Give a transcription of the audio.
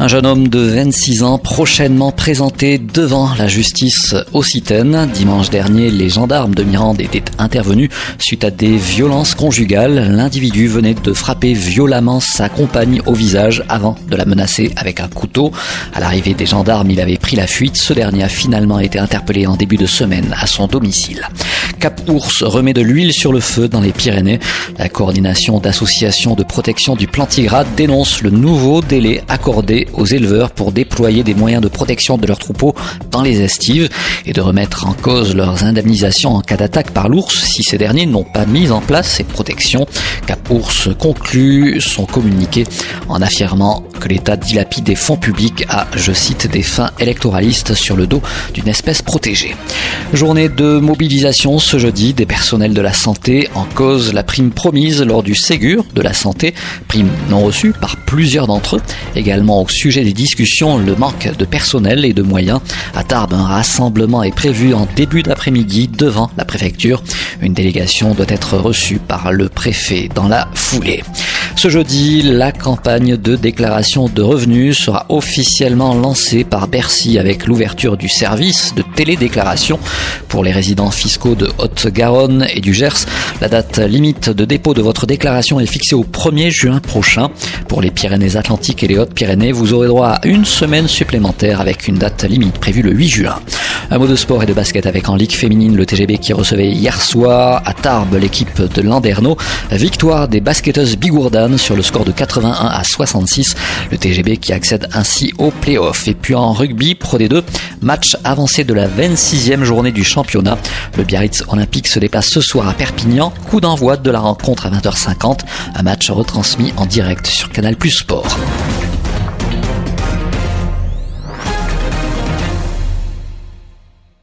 Un jeune homme de 26 ans prochainement présenté devant la justice occitane. Dimanche dernier, les gendarmes de Mirande étaient intervenus suite à des violences conjugales. L'individu venait de frapper violemment sa compagne au visage avant de la menacer avec un couteau. À l'arrivée des gendarmes, il avait pris la fuite. Ce dernier a finalement été interpellé en début de semaine à son domicile. Cap Ours remet de l'huile sur le feu dans les Pyrénées. La coordination d'associations de protection du plantigrade dénonce le nouveau délai accordé aux éleveurs pour déployer des moyens de protection de leurs troupeaux dans les estives et de remettre en cause leurs indemnisations en cas d'attaque par l'ours si ces derniers n'ont pas mis en place ces protections. Cap Ours conclut son communiqué en affirmant que l'État dilapide des fonds publics à, je cite, des fins électoralistes sur le dos d'une espèce protégée. Journée de mobilisation ce jeudi des personnels de la santé en cause la prime promise lors du Ségur de la santé, prime non reçue par plusieurs d'entre eux. Également au sujet des discussions, le manque de personnel et de moyens. À Tarbes, un rassemblement est prévu en début d'après-midi devant la préfecture. Une délégation doit être reçue par le préfet dans la foulée. Ce jeudi, la campagne de déclaration de revenus sera officiellement lancée par Bercy avec l'ouverture du service de télédéclaration pour les résidents fiscaux de Haute-Garonne et du Gers. La date limite de dépôt de votre déclaration est fixée au 1er juin prochain. Pour les Pyrénées-Atlantiques et les Hautes-Pyrénées, vous aurez droit à une semaine supplémentaire avec une date limite prévue le 8 juin. Un mot de sport et de basket avec en Ligue féminine le TGB qui recevait hier soir à Tarbes l'équipe de Landerneau. Victoire des basketteuses Sur le score de 81 à 66. Le TGB qui accède ainsi au play-off. Et puis en rugby Pro D2, match avancé de la 26e journée du championnat. Le Biarritz Olympique se dépasse ce soir à Perpignan. Coup d'envoi de la rencontre à 20h50. Un match retransmis en direct sur Canal Plus Sport.